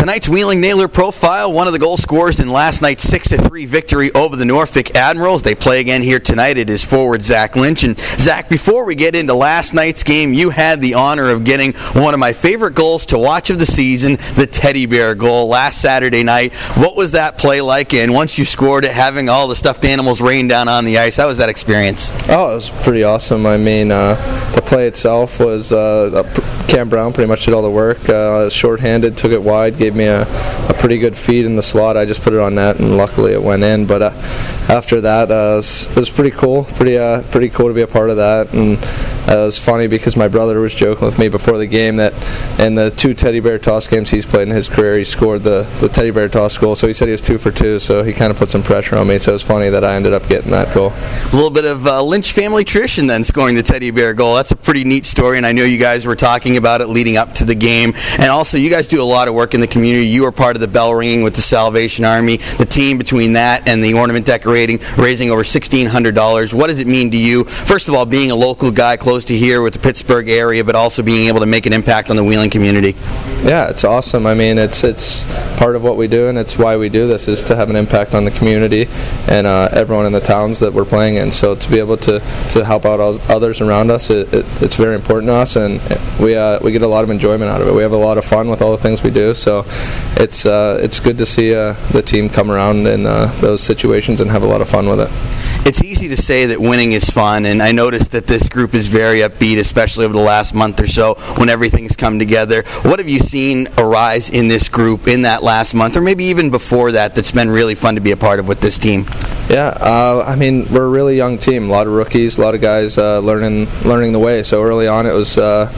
Tonight's Wheeling Nailer profile, one of the goal scorers in last night's 6-3 victory over the Norfolk Admirals. They play again here tonight. It is forward Zac Lynch. And Zac, before we get into last night's game, you had the honor of getting one of my favorite goals to watch of the season, the teddy bear goal last Saturday night. What was that play like? And once you scored it, having all the stuffed animals rain down on the ice, how was that experience? Oh, it was pretty awesome. I mean, uh, the play itself was uh, Cam Brown pretty much did all the work. Uh, short-handed, took it wide, gave me a, a pretty good feed in the slot. I just put it on net, and luckily it went in. But uh, after that, uh, it, was, it, was, pretty cool. Pretty uh, pretty cool to be a part of that. And uh, it was funny because my brother was joking with me before the game that in the two teddy bear toss games he's played in his career, he scored the, the teddy bear toss goal. So he said he was two for two. So he kind of put some pressure on me. So it was funny that I ended up getting that goal. A little bit of uh, Lynch family tradition then, scoring the teddy bear goal. That's a pretty neat story, and I know you guys were talking about it leading up to the game. And also, you guys do a lot of work in the community. You are part of the bell ringing with the Salvation Army. The team between that and the ornament decorating, raising over $1,600. What does it mean to you? First of all, being a local guy close to here with the Pittsburgh area, but also being able to make an impact on the Wheeling community. Yeah, it's awesome. I mean, it's it's part of what we do, and it's why we do this is to have an impact on the community and uh, everyone in the towns that we're playing in. So to be able to, to help out others around us, it, it, it's very important to us, and we uh, we get a lot of enjoyment out of it. We have a lot of fun with all the things we do. So it's uh, it's good to see uh, the team come around in uh, those situations and have a lot of fun with it it's easy to say that winning is fun, and I noticed that this group is very upbeat, especially over the last month or so when everything's come together. What have you seen arise in this group in that last month, or maybe even before that, that's been really fun to be a part of with this team? Yeah, uh, I mean we're a really young team, a lot of rookies, a lot of guys uh, learning learning the way. So early on, it was uh,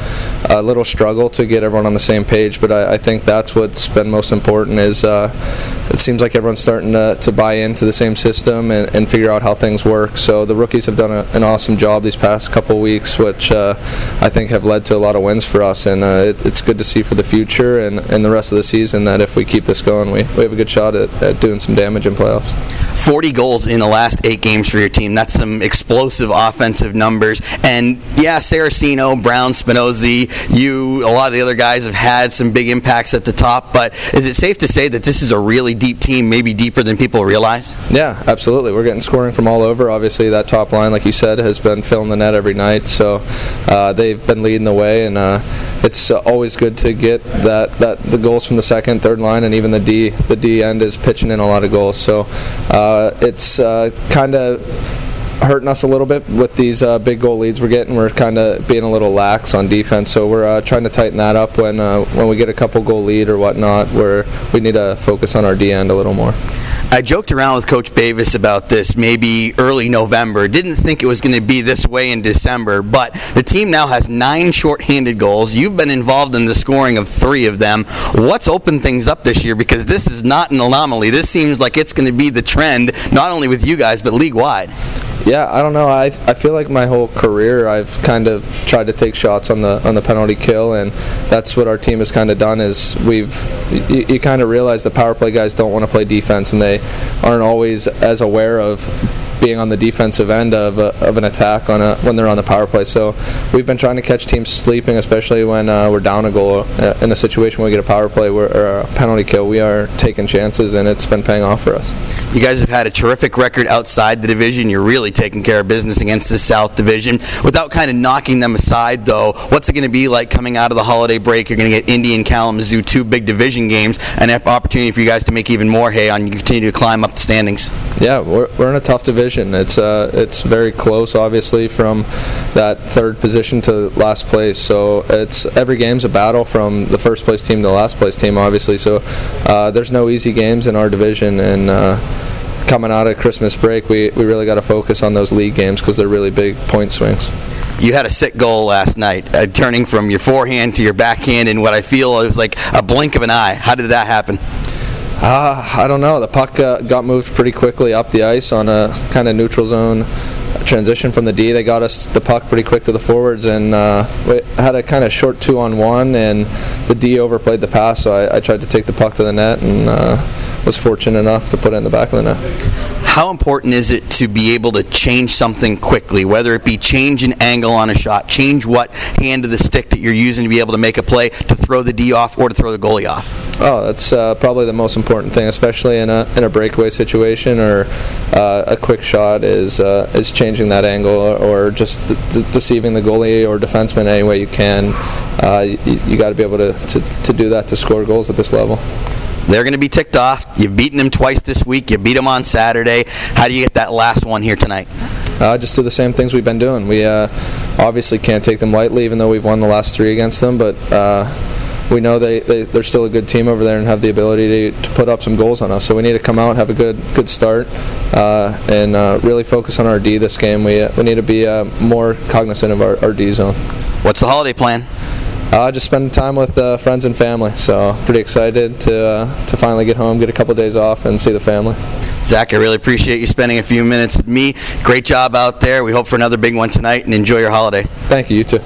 a little struggle to get everyone on the same page, but I, I think that's what's been most important. Is uh, it seems like everyone's starting to, to buy into the same system and, and figure out how things work. So the rookies have done a, an awesome job these past couple weeks, which uh, I think have led to a lot of wins for us. And uh, it, it's good to see for the future and, and the rest of the season that if we keep this going, we, we have a good shot at, at doing some damage in playoffs. 40 goals in the last eight games for your team. That's some explosive offensive numbers. And yeah, Saraceno, Brown, Spinozzi, you, a lot of the other guys have had some big impacts at the top. But is it safe to say that this is a really deep team, maybe deeper than people realize? Yeah, absolutely. We're getting scoring from all over. Obviously, that top line, like you said, has been filling the net every night. So uh, they've been leading the way, and uh, it's always good to get that, that the goals from the second, third line, and even the D. The D end is pitching in a lot of goals. So. Uh, it's uh, kind of hurting us a little bit with these uh, big goal leads we're getting. We're kind of being a little lax on defense, so we're uh, trying to tighten that up when uh, when we get a couple goal lead or whatnot. Where we need to focus on our D end a little more. I joked around with Coach Bavis about this maybe early November. Didn't think it was going to be this way in December, but the team now has nine shorthanded goals. You've been involved in the scoring of three of them. What's opened things up this year? Because this is not an anomaly. This seems like it's going to be the trend, not only with you guys, but league wide. Yeah, I don't know. I, I feel like my whole career I've kind of tried to take shots on the on the penalty kill, and that's what our team has kind of done. Is we've you, you kind of realize the power play guys don't want to play defense, and they aren't always as aware of being on the defensive end of, a, of an attack on a, when they're on the power play. So we've been trying to catch teams sleeping, especially when uh, we're down a goal uh, in a situation where we get a power play or a penalty kill. We are taking chances, and it's been paying off for us. You guys have had a terrific record outside the division. You're really taking care of business against the South Division. Without kind of knocking them aside, though, what's it going to be like coming out of the holiday break? You're going to get Indy and Kalamazoo, two big division games, and an opportunity for you guys to make even more hay on you continue to climb up the standings. Yeah, we're, we're in a tough division. It's uh, it's very close, obviously, from that third position to last place. So it's every game's a battle from the first place team to the last place team, obviously. So uh, there's no easy games in our division, and uh, coming out of Christmas break, we, we really got to focus on those league games because they're really big point swings. You had a sick goal last night, uh, turning from your forehand to your backhand in what I feel was like a blink of an eye. How did that happen? Uh, I don't know. The puck uh, got moved pretty quickly up the ice on a kind of neutral zone transition from the D. They got us the puck pretty quick to the forwards, and uh, we had a kind of short two on one, and the D overplayed the pass, so I, I tried to take the puck to the net and uh, was fortunate enough to put it in the back of the net how important is it to be able to change something quickly, whether it be change an angle on a shot, change what hand of the stick that you're using to be able to make a play, to throw the D off or to throw the goalie off? Oh, that's uh, probably the most important thing, especially in a in a breakaway situation or uh, a quick shot. Is uh, is changing that angle or just de- deceiving the goalie or defenseman any way you can. Uh, you, you got to be able to, to to do that to score goals at this level. They're going to be ticked off. You've beaten them twice this week. You beat them on Saturday. How do you get that last one here tonight? Uh, just do the same things we've been doing. We uh, obviously can't take them lightly, even though we've won the last three against them. But uh, we know they, they they're still a good team over there and have the ability to, to put up some goals on us. So we need to come out, have a good good start, uh, and uh, really focus on our D this game. We we need to be uh, more cognizant of our, our D zone. What's the holiday plan? Uh, just spending time with uh, friends and family. So pretty excited to uh, to finally get home, get a couple days off, and see the family. Zac, I really appreciate you spending a few minutes with me. Great job out there. We hope for another big one tonight, and enjoy your holiday. Thank you. You too.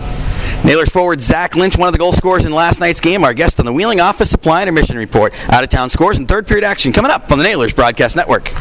Nailers forward Zac Lynch, one of the goal scorers in last night's game, our guest on the Wheeling Office Supply and Intermission Report. Out of town scores and third period action coming up on the Nailers Broadcast Network.